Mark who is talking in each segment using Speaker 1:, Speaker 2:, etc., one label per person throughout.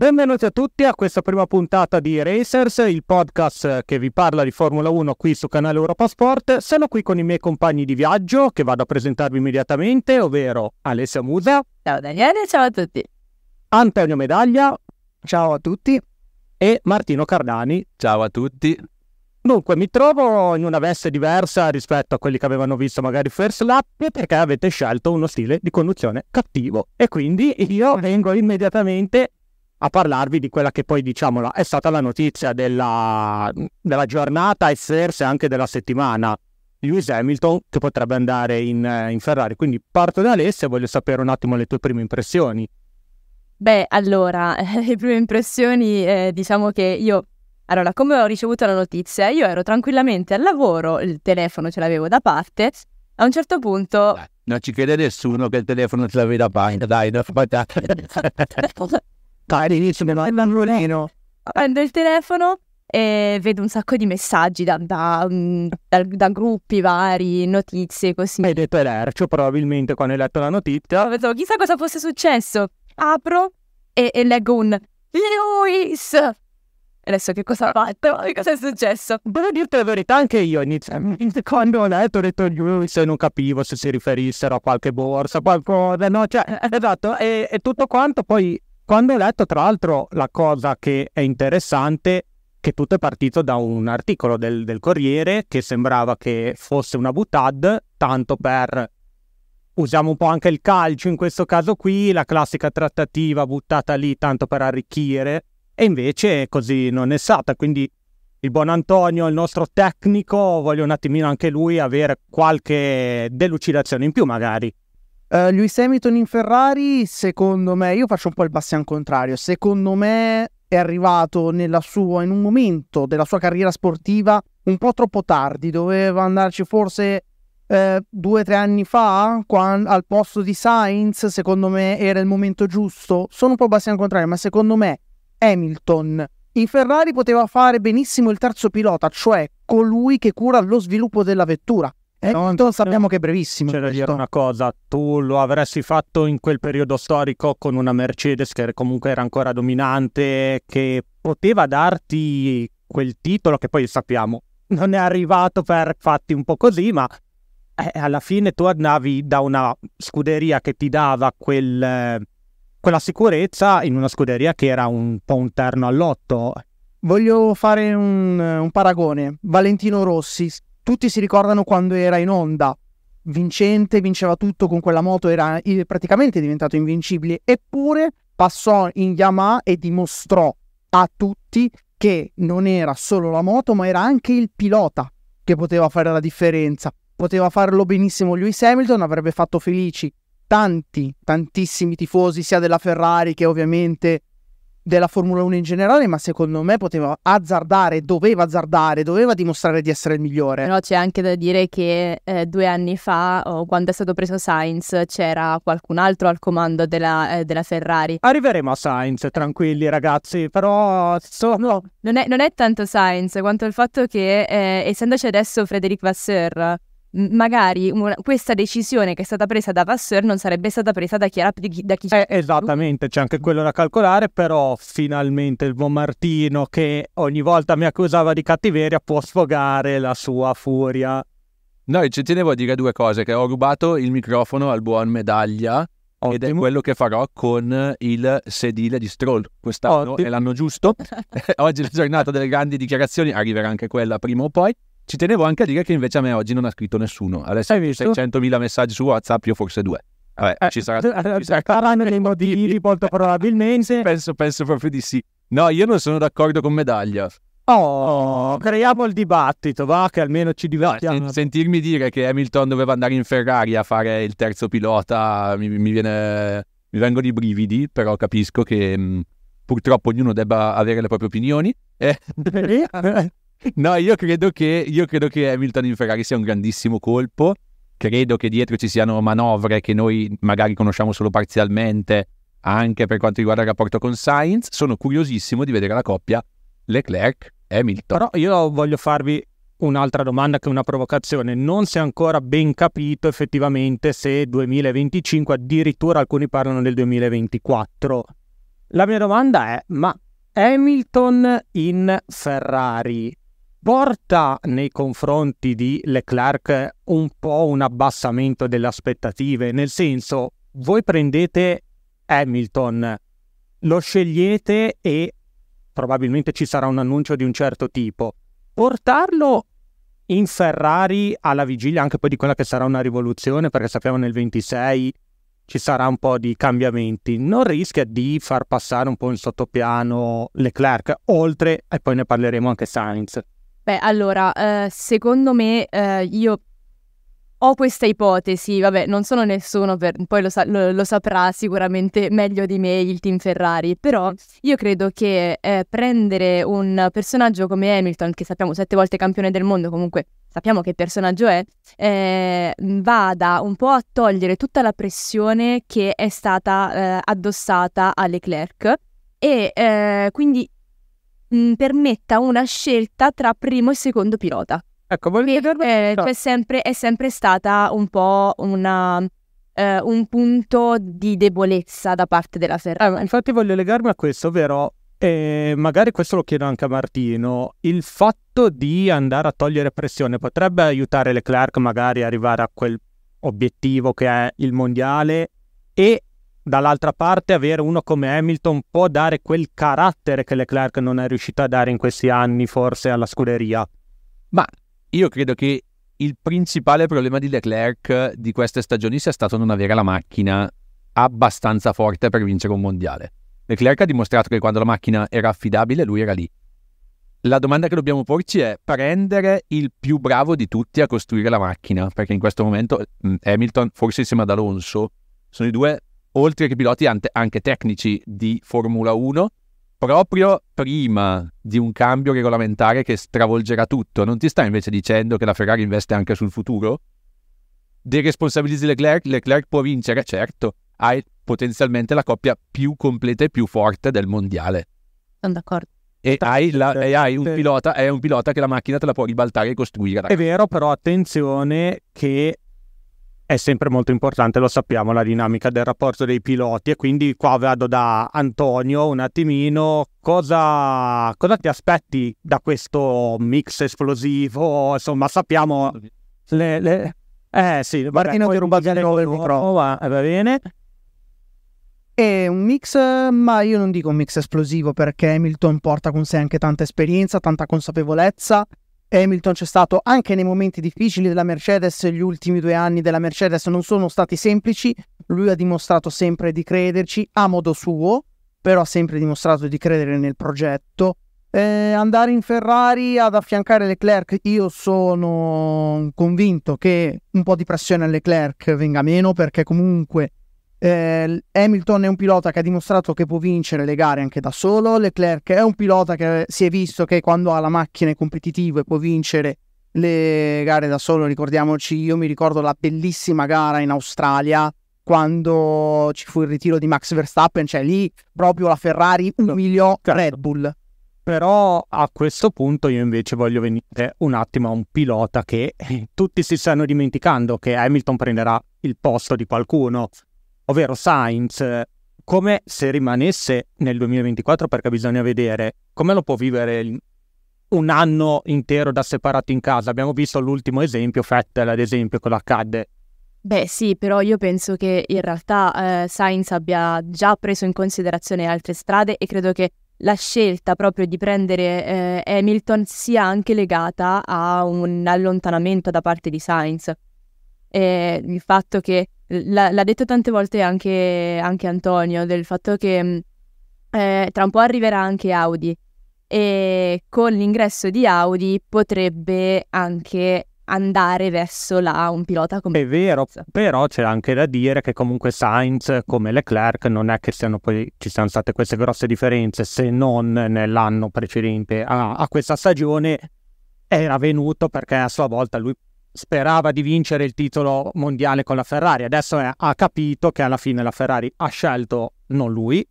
Speaker 1: Benvenuti a tutti a questa prima puntata di Racers, il podcast che vi parla di Formula 1 qui su canale Europa Sport. Sono qui con i miei compagni di viaggio che vado a presentarvi immediatamente, ovvero Alessia Musa.
Speaker 2: Ciao Daniele, ciao a tutti.
Speaker 1: Antonio Medaglia.
Speaker 3: Ciao a tutti.
Speaker 1: E Martino Cardani.
Speaker 4: Ciao a tutti.
Speaker 1: Dunque, mi trovo in una veste diversa rispetto a quelli che avevano visto magari First Lap perché avete scelto uno stile di conduzione cattivo. E quindi io vengo immediatamente a parlarvi di quella che poi diciamo è stata la notizia della, della giornata e forse anche della settimana. Lewis Hamilton che potrebbe andare in, in Ferrari. Quindi parto da Alessia e voglio sapere un attimo le tue prime impressioni.
Speaker 2: Beh, allora, le prime impressioni, eh, diciamo che io, allora, come ho ricevuto la notizia, io ero tranquillamente al lavoro, il telefono ce l'avevo da parte, a un certo punto...
Speaker 4: Dai, non ci crede nessuno che il telefono ce l'avevi da parte, dai, no,
Speaker 3: Dai, all'inizio mi vai l'angolino.
Speaker 2: Prendo il telefono e vedo un sacco di messaggi da, da, mm, da, da gruppi vari, notizie così.
Speaker 1: Hai detto è lercio probabilmente quando hai letto la notizia.
Speaker 2: Pensavo, chissà cosa fosse successo. Apro e, e leggo un Lewis. Adesso che cosa ha fatto? Cosa è successo?
Speaker 1: Devo dirti la verità, anche io inizialmente quando ho letto ho detto Lewis non capivo se si riferissero a qualche borsa, qualcosa, no? Cioè, esatto, e, e tutto quanto poi quando ho letto, tra l'altro, la cosa che è interessante, che tutto è partito da un articolo del, del Corriere che sembrava che fosse una butad, tanto per usiamo un po' anche il calcio in questo caso qui, la classica trattativa buttata lì tanto per arricchire, e invece così non è stata. Quindi il buon Antonio, il nostro tecnico, voglio un attimino anche lui avere qualche delucidazione in più magari.
Speaker 3: Uh, Lewis Hamilton in Ferrari, secondo me, io faccio un po' il bastian contrario, secondo me è arrivato sua, in un momento della sua carriera sportiva un po' troppo tardi, doveva andarci forse eh, due o tre anni fa, quando, al posto di Sainz, secondo me era il momento giusto. Sono un po' bastian contrario, ma secondo me Hamilton in Ferrari poteva fare benissimo il terzo pilota, cioè colui che cura lo sviluppo della vettura. Eh, no, sappiamo che è brevissimo.
Speaker 1: C'è da dire una cosa, tu lo avresti fatto in quel periodo storico con una Mercedes che comunque era ancora dominante, che poteva darti quel titolo che poi sappiamo non è arrivato per fatti un po' così, ma eh, alla fine tu andavi da una scuderia che ti dava quel, quella sicurezza in una scuderia che era un po' un terno all'otto.
Speaker 3: Voglio fare un, un paragone. Valentino Rossi tutti si ricordano quando era in onda, vincente, vinceva tutto con quella moto, era praticamente diventato invincibile, eppure passò in Yamaha e dimostrò a tutti che non era solo la moto, ma era anche il pilota che poteva fare la differenza. Poteva farlo benissimo Lewis Hamilton, avrebbe fatto felici tanti, tantissimi tifosi, sia della Ferrari che ovviamente della Formula 1 in generale, ma secondo me poteva azzardare, doveva azzardare, doveva dimostrare di essere il migliore.
Speaker 2: Però c'è anche da dire che eh, due anni fa, oh, quando è stato preso Sainz, c'era qualcun altro al comando della, eh, della Ferrari.
Speaker 1: Arriveremo a Sainz, tranquilli ragazzi, però sono...
Speaker 2: Non è, non è tanto Sainz quanto il fatto che, eh, essendoci adesso Frederic Vasseur, magari una, questa decisione che è stata presa da Vasseur non sarebbe stata presa da chi era da chi
Speaker 1: eh, esattamente c'è anche quello da calcolare però finalmente il buon Martino che ogni volta mi accusava di cattiveria può sfogare la sua furia
Speaker 4: no ci tenevo a dire due cose che ho rubato il microfono al buon Medaglia Ottimo. Ed è quello che farò con il sedile di Stroll. Quest'anno Ottimo. è l'anno giusto. Oggi è la giornata delle grandi dichiarazioni, arriverà anche quella prima o poi. Ci tenevo anche a dire che invece a me oggi non ha scritto nessuno. Adesso hai visto? 600.000 messaggi su WhatsApp, io forse due. Vabbè,
Speaker 1: eh, ci sarà. Ci sarà... Saranno dei motivi, molto probabilmente.
Speaker 4: Penso, penso proprio di sì. No, io non sono d'accordo con Medaglia.
Speaker 1: Oh, creiamo il dibattito, va? Che almeno ci divertiamo.
Speaker 4: No, sentirmi dire che Hamilton doveva andare in Ferrari a fare il terzo pilota mi, mi, viene, mi vengono i brividi, però capisco che mh, purtroppo ognuno debba avere le proprie opinioni. Eh. No, io credo, che, io credo che Hamilton in Ferrari sia un grandissimo colpo. Credo che dietro ci siano manovre che noi magari conosciamo solo parzialmente, anche per quanto riguarda il rapporto con Sainz. Sono curiosissimo di vedere la coppia Leclerc-Hamilton.
Speaker 1: Però io voglio farvi un'altra domanda che è una provocazione. Non si è ancora ben capito effettivamente se 2025, addirittura alcuni parlano del 2024 la mia domanda è, ma Hamilton in Ferrari porta nei confronti di Leclerc un po' un abbassamento delle aspettative, nel senso, voi prendete Hamilton, lo scegliete e probabilmente ci sarà un annuncio di un certo tipo. Portarlo in Ferrari alla vigilia anche poi di quella che sarà una rivoluzione, perché sappiamo nel 26 ci sarà un po' di cambiamenti, non rischia di far passare un po' in sottopiano Leclerc, oltre, e poi ne parleremo anche Sainz.
Speaker 2: Beh, allora, eh, secondo me eh, io ho questa ipotesi, vabbè, non sono nessuno, per, poi lo, sa- lo, lo, saprà sicuramente meglio di me il team Ferrari, però io credo che eh, prendere un personaggio come Hamilton, che sappiamo sette volte campione del mondo, comunque sappiamo che personaggio è, eh, vada un po' a togliere tutta la pressione che è stata eh, addossata a Leclerc e eh, quindi mh, permetta una scelta tra primo e secondo pilota.
Speaker 1: Ecco, voglio
Speaker 2: eh, no. sempre, è sempre stata un po' una, eh, un punto di debolezza da parte della Ferrari.
Speaker 1: Eh, infatti voglio legarmi a questo, ovvero, eh, magari questo lo chiedo anche a Martino, il fatto di andare a togliere pressione potrebbe aiutare Leclerc magari a arrivare a quel obiettivo che è il mondiale e dall'altra parte avere uno come Hamilton può dare quel carattere che Leclerc non è riuscito a dare in questi anni forse alla scuderia.
Speaker 4: Ma io credo che il principale problema di Leclerc di queste stagioni sia stato non avere la macchina abbastanza forte per vincere un mondiale. Leclerc ha dimostrato che quando la macchina era affidabile lui era lì. La domanda che dobbiamo porci è prendere il più bravo di tutti a costruire la macchina, perché in questo momento mm, Hamilton, forse insieme ad Alonso, sono i due, oltre che piloti anche tecnici di Formula 1, proprio prima di un cambio regolamentare che stravolgerà tutto, non ti sta invece dicendo che la Ferrari investe anche sul futuro? Deresponsabilizzi Leclerc, Leclerc può vincere, certo, hai potenzialmente la coppia più completa e più forte del mondiale.
Speaker 2: Sono d'accordo.
Speaker 4: E hai, la, e hai un, pilota, è un pilota che la macchina te la può ribaltare e costruire.
Speaker 1: È vero, però attenzione che è sempre molto importante, lo sappiamo, la dinamica del rapporto dei piloti e quindi qua vado da Antonio un attimino, cosa, cosa ti aspetti da questo mix esplosivo? Insomma, sappiamo le... le... Eh sì,
Speaker 3: Martino ti ruba il microfono,
Speaker 1: va bene.
Speaker 3: È un mix, ma io non dico un mix esplosivo perché Hamilton porta con sé anche tanta esperienza, tanta consapevolezza Hamilton c'è stato anche nei momenti difficili della Mercedes, gli ultimi due anni della Mercedes non sono stati semplici, lui ha dimostrato sempre di crederci a modo suo, però ha sempre dimostrato di credere nel progetto. Eh, andare in Ferrari ad affiancare Leclerc, io sono convinto che un po' di pressione a Leclerc venga meno perché comunque eh, Hamilton è un pilota che ha dimostrato che può vincere le gare anche da solo. Leclerc è un pilota che si è visto che quando ha la macchina è competitivo e può vincere le gare da solo. Ricordiamoci, io mi ricordo la bellissima gara in Australia quando ci fu il ritiro di Max Verstappen, cioè lì proprio la Ferrari umiliò certo. Red Bull.
Speaker 1: Però a questo punto io invece voglio venire un attimo a un pilota che tutti si stanno dimenticando che Hamilton prenderà il posto di qualcuno ovvero Sainz, come se rimanesse nel 2024 perché bisogna vedere come lo può vivere un anno intero da separato in casa. Abbiamo visto l'ultimo esempio, Fettel ad esempio, cosa accadde.
Speaker 2: Beh sì, però io penso che in realtà eh, Sainz abbia già preso in considerazione altre strade e credo che la scelta proprio di prendere eh, Hamilton sia anche legata a un allontanamento da parte di Sainz. E il fatto che l'ha, l'ha detto tante volte anche, anche, Antonio, del fatto che mm, eh, tra un po' arriverà anche Audi. E con l'ingresso di Audi potrebbe anche andare verso là un pilota come
Speaker 1: È vero, però c'è anche da dire che comunque Sainz come Leclerc non è che siano poi, ci siano state queste grosse differenze se non nell'anno precedente. A, a questa stagione era venuto perché a sua volta lui sperava di vincere il titolo mondiale con la Ferrari, adesso è, ha capito che alla fine la Ferrari ha scelto non lui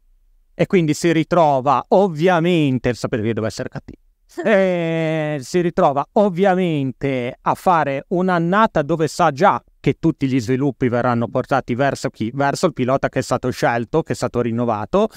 Speaker 1: e quindi si ritrova ovviamente, sapete che deve essere cattivo, eh, si ritrova ovviamente a fare un'annata dove sa già che tutti gli sviluppi verranno portati verso chi? Verso il pilota che è stato scelto, che è stato rinnovato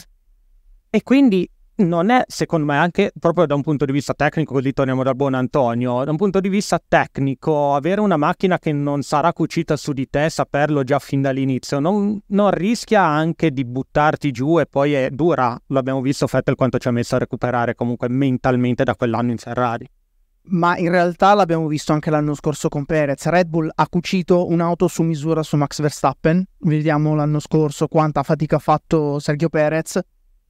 Speaker 1: e quindi non è, secondo me, anche proprio da un punto di vista tecnico, così torniamo dal buon Antonio, da un punto di vista tecnico, avere una macchina che non sarà cucita su di te, saperlo già fin dall'inizio, non, non rischia anche di buttarti giù e poi è dura. L'abbiamo visto Fettel quanto ci ha messo a recuperare comunque mentalmente da quell'anno in Ferrari.
Speaker 3: Ma in realtà l'abbiamo visto anche l'anno scorso con Perez. Red Bull ha cucito un'auto su misura su Max Verstappen. Vediamo l'anno scorso quanta fatica ha fatto Sergio Perez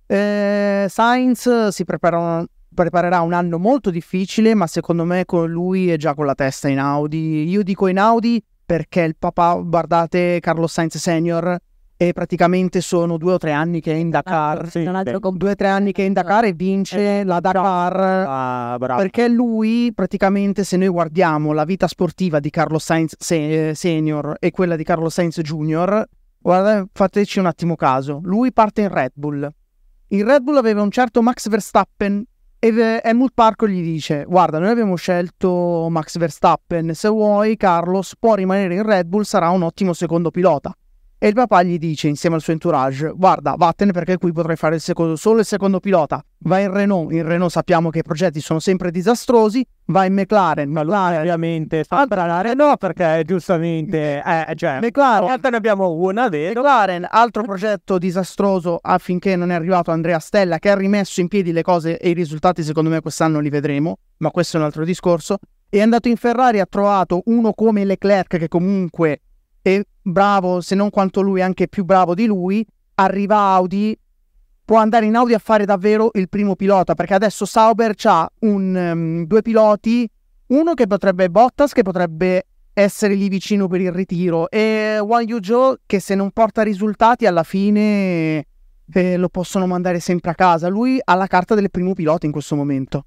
Speaker 3: eh, Sainz si prepara, preparerà un anno molto difficile, ma secondo me con lui è già con la testa in Audi. Io dico in Audi perché il papà, guardate, Carlos Sainz Senior, e praticamente sono due o tre anni che è in Dakar.
Speaker 2: Sì,
Speaker 3: due o tre anni che è in Dakar e vince eh, la Dakar.
Speaker 1: Ah,
Speaker 3: perché lui, praticamente, se noi guardiamo la vita sportiva di Carlos Sainz se- Senior e quella di Carlos Sainz Junior, guardate, fateci un attimo caso. Lui parte in Red Bull il Red Bull aveva un certo Max Verstappen e Helmut Parco gli dice guarda noi abbiamo scelto Max Verstappen. Se vuoi Carlos può rimanere in Red Bull sarà un ottimo secondo pilota e il papà gli dice insieme al suo entourage guarda vattene perché qui potrai fare il secondo, solo il secondo pilota. Vai in Renault. In Renault sappiamo che i progetti sono sempre disastrosi. Vai in McLaren.
Speaker 1: McLaren ovviamente fa bralare no perché giustamente eh, cioè, McLaren ne abbiamo una vero?
Speaker 3: McLaren altro progetto disastroso affinché non è arrivato Andrea Stella che ha rimesso in piedi le cose e i risultati secondo me quest'anno li vedremo ma questo è un altro discorso. È andato in Ferrari ha trovato uno come Leclerc che comunque e bravo, se non quanto lui, anche più bravo di lui, arriva Audi, può andare in Audi a fare davvero il primo pilota, perché adesso Sauber ha um, due piloti, uno che potrebbe Bottas, che potrebbe essere lì vicino per il ritiro, e Wang Yu che se non porta risultati alla fine eh, lo possono mandare sempre a casa. Lui ha la carta del primo pilota in questo momento.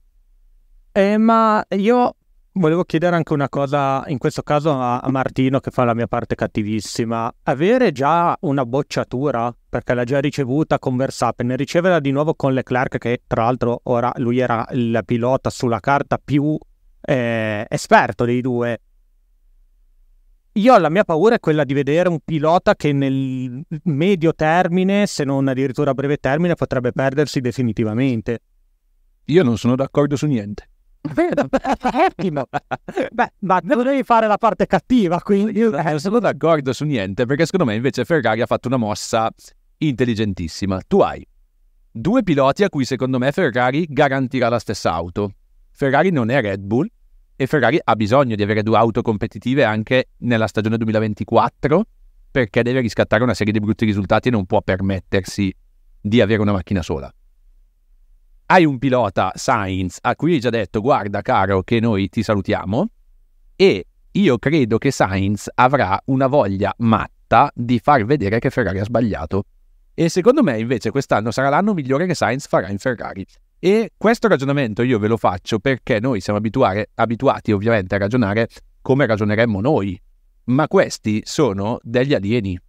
Speaker 1: Eh, ma io Volevo chiedere anche una cosa, in questo caso a, Martino che fa la mia parte cattivissima. Avere già una bocciatura, perché l'ha già ricevuta con Verstappen, riceverla di nuovo con Leclerc, che tra l'altro ora lui era il pilota sulla carta più eh, esperto dei due. Io la mia paura è quella di vedere un pilota che nel medio termine, se non addirittura a breve termine, potrebbe perdersi definitivamente.
Speaker 4: Io non sono d'accordo su niente.
Speaker 1: Ottimo. Beh, ma dovevi fare la parte cattiva, quindi...
Speaker 4: Io non sono d'accordo su niente, perché secondo me invece Ferrari ha fatto una mossa intelligentissima. Tu hai due piloti a cui secondo me Ferrari garantirà la stessa auto. Ferrari non è Red Bull e Ferrari ha bisogno di avere due auto competitive anche nella stagione 2024 perché deve riscattare una serie di brutti risultati e non può permettersi di avere una macchina sola hai un pilota Sainz a cui hai già detto guarda caro che noi ti salutiamo e io credo che Sainz avrà una voglia matta di far vedere che Ferrari ha sbagliato. E secondo me invece quest'anno sarà l'anno migliore che Sainz farà in Ferrari. E questo ragionamento io ve lo faccio perché noi siamo abituare, abituati ovviamente a ragionare come ragioneremmo noi, ma questi sono degli alieni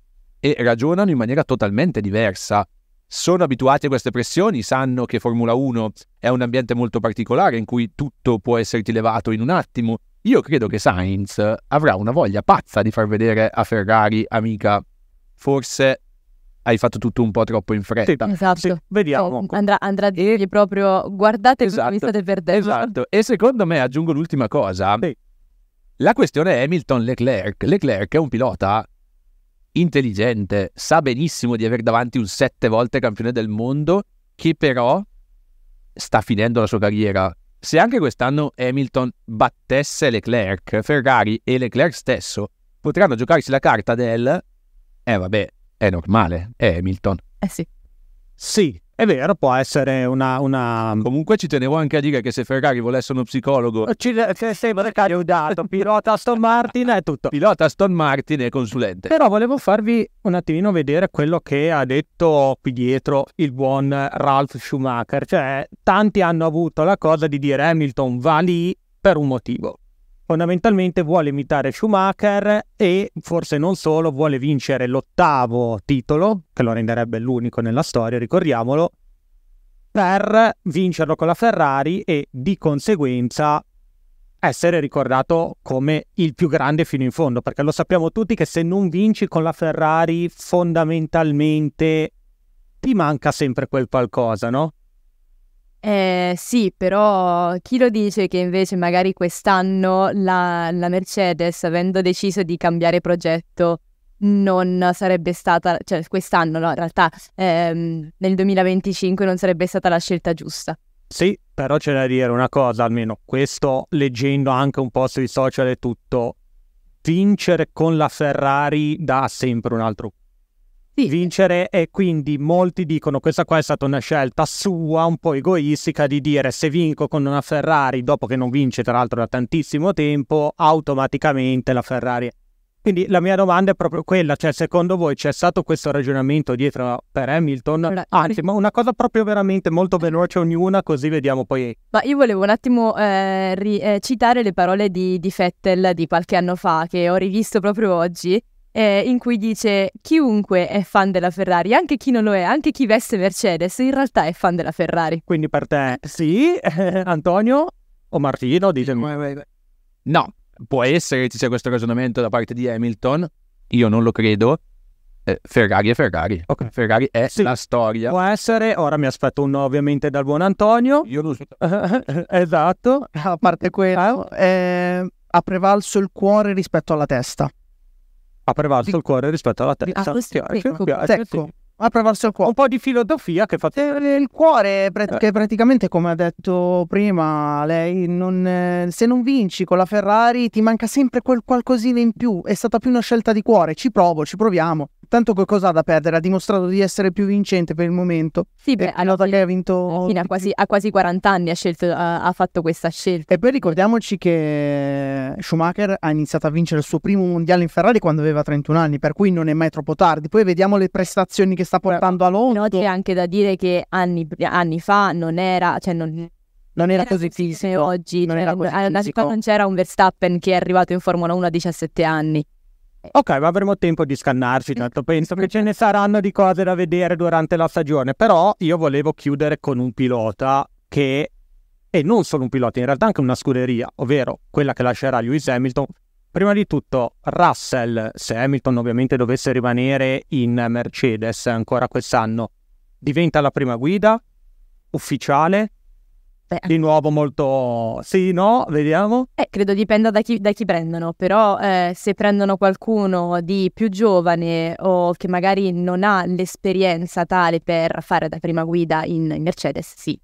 Speaker 4: e ragionano in maniera totalmente diversa sono abituati a queste pressioni, sanno che Formula 1 è un ambiente molto particolare in cui tutto può esserti levato in un attimo. Io credo che Sainz avrà una voglia pazza di far vedere a Ferrari, amica, forse hai fatto tutto un po' troppo in fretta.
Speaker 2: Sì, esatto. Sì,
Speaker 1: vediamo.
Speaker 2: Oh, andrà, andrà a dirgli e... proprio guardate esatto, vi state perdendo.
Speaker 4: Esatto. E secondo me aggiungo l'ultima cosa. Sì. La questione è Hamilton-Leclerc. Leclerc è un pilota intelligente, sa benissimo di avere davanti un sette volte campione del mondo, che però sta finendo la sua carriera. Se anche quest'anno Hamilton battesse Leclerc, Ferrari e Leclerc stesso potranno giocarsi la carta del... Eh vabbè, è normale, è Hamilton.
Speaker 2: Eh sì.
Speaker 1: Sì, è vero, può essere una, una...
Speaker 4: Comunque ci tenevo anche a dire che se Ferrari volesse uno psicologo...
Speaker 1: Ci sembra che ho dato pilota Aston Martin e tutto.
Speaker 4: Pilota Aston Martin e consulente.
Speaker 1: Però volevo farvi un attimino vedere quello che ha detto qui dietro il buon Ralph Schumacher. Cioè, tanti hanno avuto la cosa di dire Hamilton va lì per un motivo fondamentalmente vuole imitare Schumacher e forse non solo vuole vincere l'ottavo titolo, che lo renderebbe l'unico nella storia, ricordiamolo, per vincerlo con la Ferrari e di conseguenza essere ricordato come il più grande fino in fondo, perché lo sappiamo tutti che se non vinci con la Ferrari fondamentalmente ti manca sempre quel qualcosa, no?
Speaker 2: Eh, sì, però chi lo dice che invece magari quest'anno la, la Mercedes, avendo deciso di cambiare progetto, non sarebbe stata, cioè quest'anno no, in realtà ehm, nel 2025 non sarebbe stata la scelta giusta.
Speaker 1: Sì, però c'è da dire una cosa, almeno questo leggendo anche un po' sui social e tutto, vincere con la Ferrari dà sempre un altro
Speaker 2: Sì.
Speaker 1: vincere e quindi molti dicono questa qua è stata una scelta sua un po' egoistica di dire se vinco con una Ferrari dopo che non vince tra l'altro da tantissimo tempo automaticamente la Ferrari quindi la mia domanda è proprio quella cioè secondo voi c'è stato questo ragionamento dietro per Hamilton? Anzi ma una cosa proprio veramente molto veloce ognuna così vediamo poi.
Speaker 2: Ma io volevo un attimo eh, ri- eh, citare le parole di, di Vettel di qualche anno fa, che ho rivisto proprio oggi, eh, in cui dice chiunque è fan della Ferrari, anche chi non lo è, anche chi veste Mercedes, in realtà è fan della Ferrari.
Speaker 1: quindi per te sì Antonio o Martino ditemi
Speaker 4: No, può essere che ci sia questo ragionamento da parte di Hamilton, io non lo credo. Eh, Ferrari è Ferrari.
Speaker 1: Ok.
Speaker 4: Ferrari è
Speaker 1: Sì.
Speaker 4: la storia.
Speaker 1: può essere ora mi aspetto un no ovviamente dal buon Antonio
Speaker 4: Io non so.
Speaker 1: esatto
Speaker 3: A parte quello, eh, ha prevalso il cuore rispetto alla testa.
Speaker 1: Ha prevalso il cuore rispetto alla testa.
Speaker 2: Ah,
Speaker 1: Piace,
Speaker 2: ecco,
Speaker 3: Ecco,
Speaker 1: sì.
Speaker 3: ha prevalso il cuore.
Speaker 1: Un po' di filosofia che fa
Speaker 3: Eh, Il cuore, pre- che praticamente come ha detto prima lei, non, eh, se non vinci con la Ferrari ti manca sempre quel qualcosina in più, è stata più una scelta di cuore, ci provo, ci proviamo. Tanto che cosa ha da perdere? Ha dimostrato di essere più vincente per il momento.
Speaker 2: Sì, beh, alla
Speaker 3: nota che ha vinto...
Speaker 2: fine ha, quasi, ha quasi 40 anni ha, scelto, ha, ha fatto questa scelta.
Speaker 3: E poi ricordiamoci che Schumacher ha iniziato a vincere il suo primo mondiale in Ferrari quando aveva 31 anni, per cui non è mai troppo tardi. Poi vediamo le prestazioni che sta portando a Londra.
Speaker 2: c'è anche da dire che anni, anni fa non era, cioè non,
Speaker 3: Non era
Speaker 2: era
Speaker 3: così fisico.
Speaker 2: oggi,
Speaker 3: non
Speaker 2: cioè,
Speaker 3: era così
Speaker 2: a- a-
Speaker 3: fisico.
Speaker 2: non c'era un Verstappen che è arrivato in Formula 1 a 17 anni.
Speaker 1: Ok, ma avremo tempo di scannarci, tanto penso che ce ne saranno di cose da vedere durante la stagione, però io volevo chiudere con un pilota che, e non solo un pilota, in realtà anche una scuderia, ovvero quella che lascerà Lewis Hamilton. Prima di tutto, Russell, se Hamilton ovviamente dovesse rimanere in Mercedes ancora quest'anno, diventa la prima guida ufficiale,
Speaker 2: Beh,
Speaker 1: di nuovo molto... Sì, no, vediamo.
Speaker 2: Eh, credo dipenda da chi, da chi prendono, però eh, se prendono qualcuno di più giovane o che magari non ha l'esperienza tale per fare da prima guida in, in Mercedes, sì.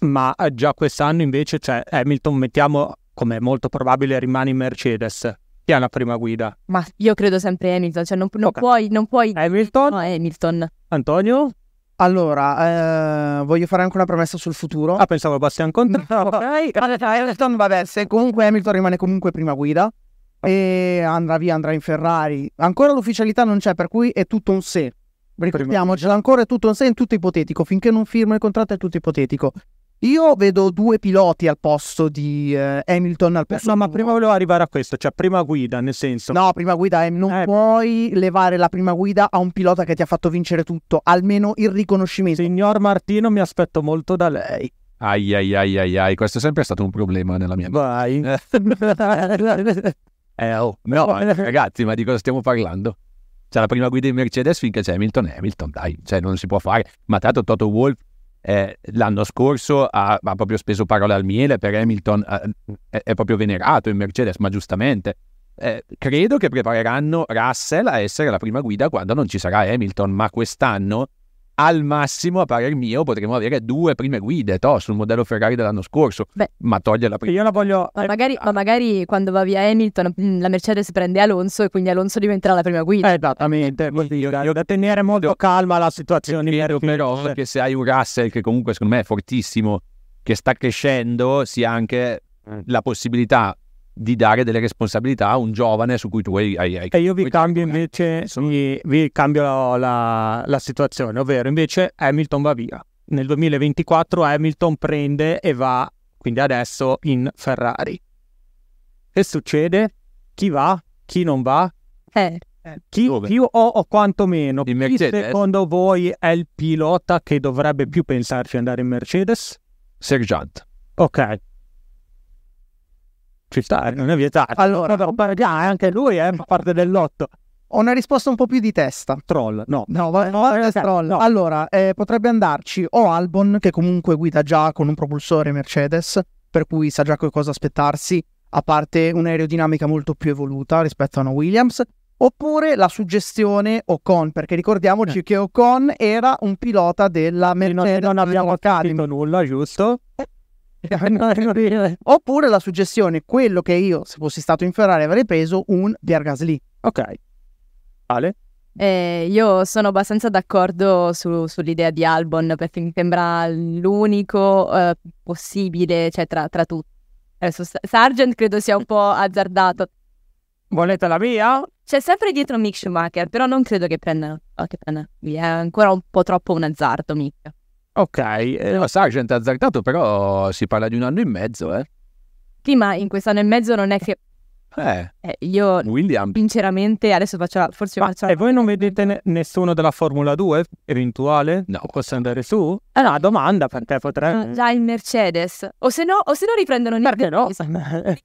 Speaker 1: ma eh, già quest'anno invece c'è Hamilton, mettiamo come è molto probabile rimane in Mercedes. Chi ha la prima guida?
Speaker 2: Ma io credo sempre Hamilton, cioè non, non
Speaker 1: Ok.
Speaker 2: puoi, non puoi...
Speaker 1: Hamilton?
Speaker 2: No, Hamilton.
Speaker 1: Antonio?
Speaker 3: Allora, eh, voglio fare anche una promessa sul futuro.
Speaker 1: Ah, pensavo Bastian Contrario. ok.
Speaker 3: Hamilton, vabbè, se comunque Hamilton rimane comunque prima guida e andrà via, andrà in Ferrari. Ancora l'ufficialità non c'è, per cui è tutto un se. Ricordiamocelo, ancora è tutto un se, è tutto ipotetico. Finché non firma il contratto è tutto ipotetico. Io vedo due piloti al posto di eh, Hamilton al posto
Speaker 1: No, ma
Speaker 3: di-
Speaker 1: prima volevo arrivare a questo, cioè prima guida, nel senso...
Speaker 3: No, prima guida, eh, non
Speaker 1: Eh.
Speaker 3: puoi levare la prima guida a un pilota che ti ha fatto vincere tutto, almeno il riconoscimento.
Speaker 1: Signor Martino, mi aspetto molto da lei.
Speaker 4: Ai ai ai ai ai, questo è sempre stato un problema nella mia vita.
Speaker 1: Vai.
Speaker 4: Eh, oh, no, ragazzi, ma di cosa stiamo parlando? C'è la prima guida in Mercedes finché c'è Hamilton, Hamilton, dai, cioè non si può fare. Ma tanto Toto Wolff eh, l'anno scorso ha, ha proprio speso parole al miele per Hamilton, eh, è, proprio venerato in Mercedes, ma giustamente. Eh, credo che prepareranno Russell a essere la prima guida quando non ci sarà Hamilton, ma quest'anno al massimo, a parer mio, potremo avere due prime guide toh, sul modello Ferrari dell'anno scorso,
Speaker 2: Beh.
Speaker 4: ma toglie la prima.
Speaker 1: Io la voglio...
Speaker 2: Ma magari, ma magari quando va via Hamilton mm, la Mercedes prende Alonso e quindi Alonso diventerà la prima guida.
Speaker 1: Eh, Esattamente, così, io, da tenere molto calma la situazione.
Speaker 4: Credo però che se hai un Russell che comunque secondo me è fortissimo, che sta crescendo, sia anche la possibilità di dare delle responsabilità a un giovane su cui tu hai... hai, hai-
Speaker 1: E io vi cambio invece, vi, vi cambio la, la- la situazione, ovvero invece Hamilton va via. Nel 2024 Hamilton prende e va, quindi adesso, in Ferrari. Che succede? Chi va? Chi non va?
Speaker 2: Eh,
Speaker 1: Chi,
Speaker 4: Dove?
Speaker 1: chi o, o quantomeno,
Speaker 4: In
Speaker 1: chi
Speaker 4: Mercedes?
Speaker 1: secondo voi è il pilota che dovrebbe più pensarci andare in Mercedes?
Speaker 4: Sergeant.
Speaker 1: Ok. Ci sta, non è vietato.
Speaker 3: Allora-
Speaker 1: Vabbè, già, anche lui eh, fa parte del lotto.
Speaker 3: Ho una risposta un po' più di testa.
Speaker 1: Troll, no.
Speaker 3: No, va- no, va-
Speaker 1: Eh,
Speaker 3: Stroll.
Speaker 1: no.
Speaker 3: Allora, eh, potrebbe andarci o Albon, che comunque guida già con un propulsore Mercedes, per cui sa già che cosa aspettarsi, a parte un'aerodinamica molto più evoluta rispetto a una Williams, oppure la suggestione Ocon, perché ricordiamoci che Ocon era un pilota della
Speaker 1: Non,
Speaker 3: Mercedes
Speaker 1: non abbiamo
Speaker 3: Academy.
Speaker 1: capito nulla, giusto?
Speaker 3: Oppure la suggestione, quello che io, se fossi stato in Ferrari, avrei preso un Pierre Gasly.
Speaker 1: ok. Vale?
Speaker 2: Eh, io sono abbastanza d'accordo su- sull'idea di Albon perché mi sembra l'unico eh, possibile, cioè tra, tra tutti. Adesso Sa- Sargent credo sia un po' azzardato.
Speaker 1: Volete la mia?
Speaker 2: C'è sempre dietro Mick Schumacher, però non credo che prenda, oh, che prenda. È ancora un po' troppo un azzardo, Mick.
Speaker 1: Ok. eh,
Speaker 4: No, Sargent ha azzardato, però si parla di un anno e mezzo, eh.
Speaker 2: Sì, ma in quest'anno e mezzo non è che
Speaker 4: Eh,
Speaker 2: eh, io
Speaker 4: William.
Speaker 2: sinceramente adesso faccio la, forse
Speaker 1: ma,
Speaker 2: faccio la-
Speaker 1: e voi non vedete ne- nessuno della Formula 2 eventuale?
Speaker 4: No.
Speaker 1: Che Possa andare su? È una domanda perché potrebbe...
Speaker 2: già il Mercedes. O se no, o se no riprendono Nick
Speaker 1: Perché no?
Speaker 2: De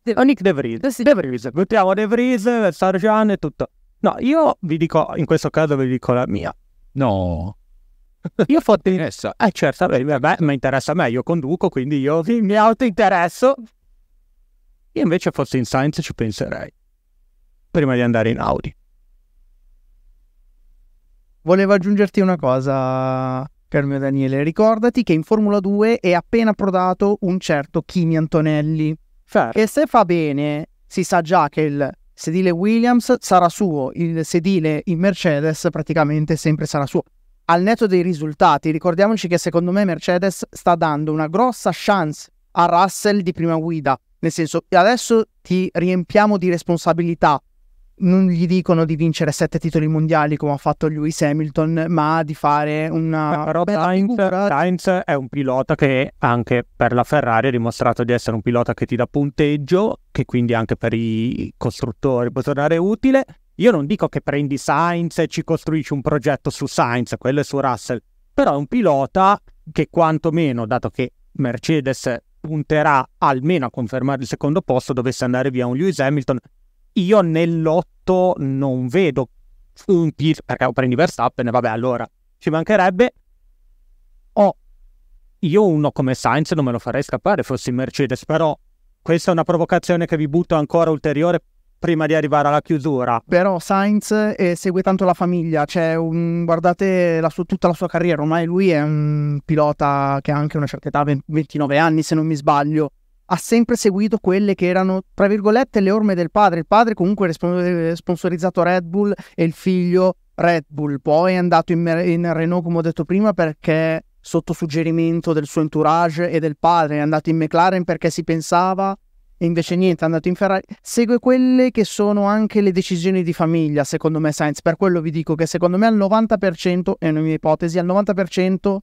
Speaker 2: Vries.
Speaker 1: O Nick De Vries.
Speaker 2: Sì.
Speaker 1: De Vries. Buttiamo De Vries, Sargent e tutto. No, io vi dico, in questo caso vi dico la mia.
Speaker 4: No.
Speaker 1: Io fossi...
Speaker 4: Interessa.
Speaker 1: Eh certo, beh, mi interessa a me, io conduco, quindi io mi autointeresso. Io invece fossi in Science ci penserei. Prima di andare in Audi.
Speaker 3: Volevo aggiungerti una cosa, caro mio Daniele. Ricordati che in Formula 2 è appena approdato un certo Kimi Antonelli.
Speaker 1: Fair.
Speaker 3: Che se fa bene, si sa già che il sedile Williams sarà suo, il sedile in Mercedes praticamente sempre sarà suo. Al netto dei risultati, ricordiamoci che secondo me Mercedes sta dando una grossa chance a Russell di prima guida. Nel senso, adesso ti riempiamo di responsabilità. Non gli dicono di vincere sette titoli mondiali come ha fatto Lewis Hamilton, ma di fare una
Speaker 1: Eh, Però Sainz. Sainz è un pilota che anche per la Ferrari ha dimostrato di essere un pilota che ti dà punteggio, che quindi anche per i costruttori può tornare utile. Io non dico che prendi Sainz e ci costruisci un progetto su Sainz, quello è su Russell, però è un pilota che quantomeno, dato che Mercedes punterà almeno a confermare il secondo posto, dovesse andare via un Lewis Hamilton, io nell'otto non vedo un titolo, perché prendi Verstappen vabbè allora ci mancherebbe. Oh, io uno come Sainz non me lo farei scappare fossi Mercedes, però questa è una provocazione che vi butto ancora ulteriore prima di arrivare alla chiusura.
Speaker 3: Però Sainz eh, segue tanto la famiglia, cioè un- guardate la sua- tutta la sua carriera, ormai lui è un pilota che ha anche una certa età, 20 29 anni se non mi sbaglio, ha sempre seguito quelle che erano, tra virgolette, le orme del padre. Il padre comunque eh, sponsorizzato Red Bull e il figlio Red Bull, poi è andato in, in Renault come ho detto prima perché sotto suggerimento del suo entourage e del padre, è andato in McLaren perché si pensava e invece niente, è andato in Ferrari. Segue quelle che sono anche le decisioni di famiglia, secondo me Sainz. Per quello vi dico che secondo me al 90%, è una mia ipotesi, al 90%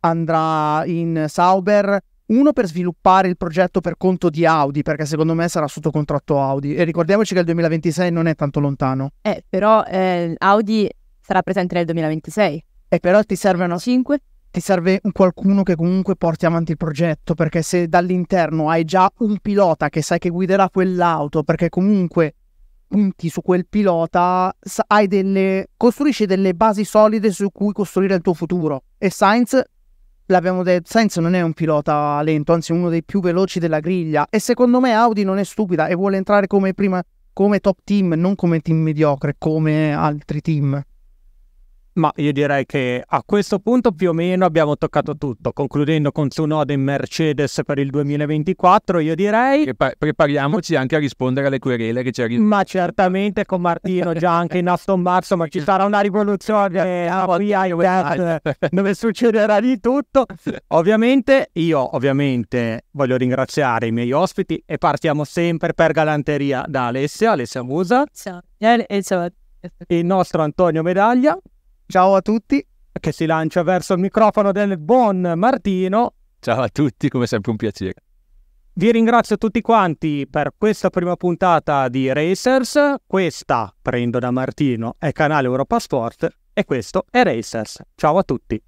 Speaker 3: andrà in Sauber. Uno per sviluppare il progetto per conto di Audi, perché secondo me sarà sotto contratto Audi. E ricordiamoci che il 2026 non è tanto lontano.
Speaker 2: Eh, però eh, Audi sarà presente nel 2026.
Speaker 3: E però ti serve una
Speaker 2: 5?
Speaker 3: Ti serve un qualcuno che comunque porti avanti il progetto, perché se dall'interno hai già un pilota che sai che guiderà quell'auto, perché comunque punti su quel pilota, delle costruisci delle basi solide su cui costruire il tuo futuro. E Sainz l'abbiamo detto, Sainz non è un pilota lento, anzi uno dei più veloci della griglia e secondo me Audi non è stupida e vuole entrare come prima come top team, non come team mediocre, come altri team.
Speaker 1: Ma io direi che a questo punto più o meno abbiamo toccato tutto. Concludendo con Tsunoda in Mercedes per il 2024, io direi...
Speaker 4: Prepa- prepariamoci anche a rispondere alle querele che ci arrivano.
Speaker 1: Ma certamente con Martino già anche in Aston Martin, ma ci sarà una rivoluzione a qui ai test dove succederà di tutto. Ovviamente io ovviamente voglio ringraziare i miei ospiti e partiamo sempre per galanteria da Alessia, Alessia Musa,
Speaker 2: Ciao. Eh, eh, ciao.
Speaker 1: il nostro Antonio Medaglia
Speaker 3: Ciao a tutti.
Speaker 1: che si lancia verso il microfono del buon Martino.
Speaker 4: Ciao a tutti, come sempre un piacere.
Speaker 1: Vi ringrazio tutti quanti per questa prima puntata di Racers. Questa prendo da Martino è canale Europa Sport e questo è Racers. Ciao a tutti.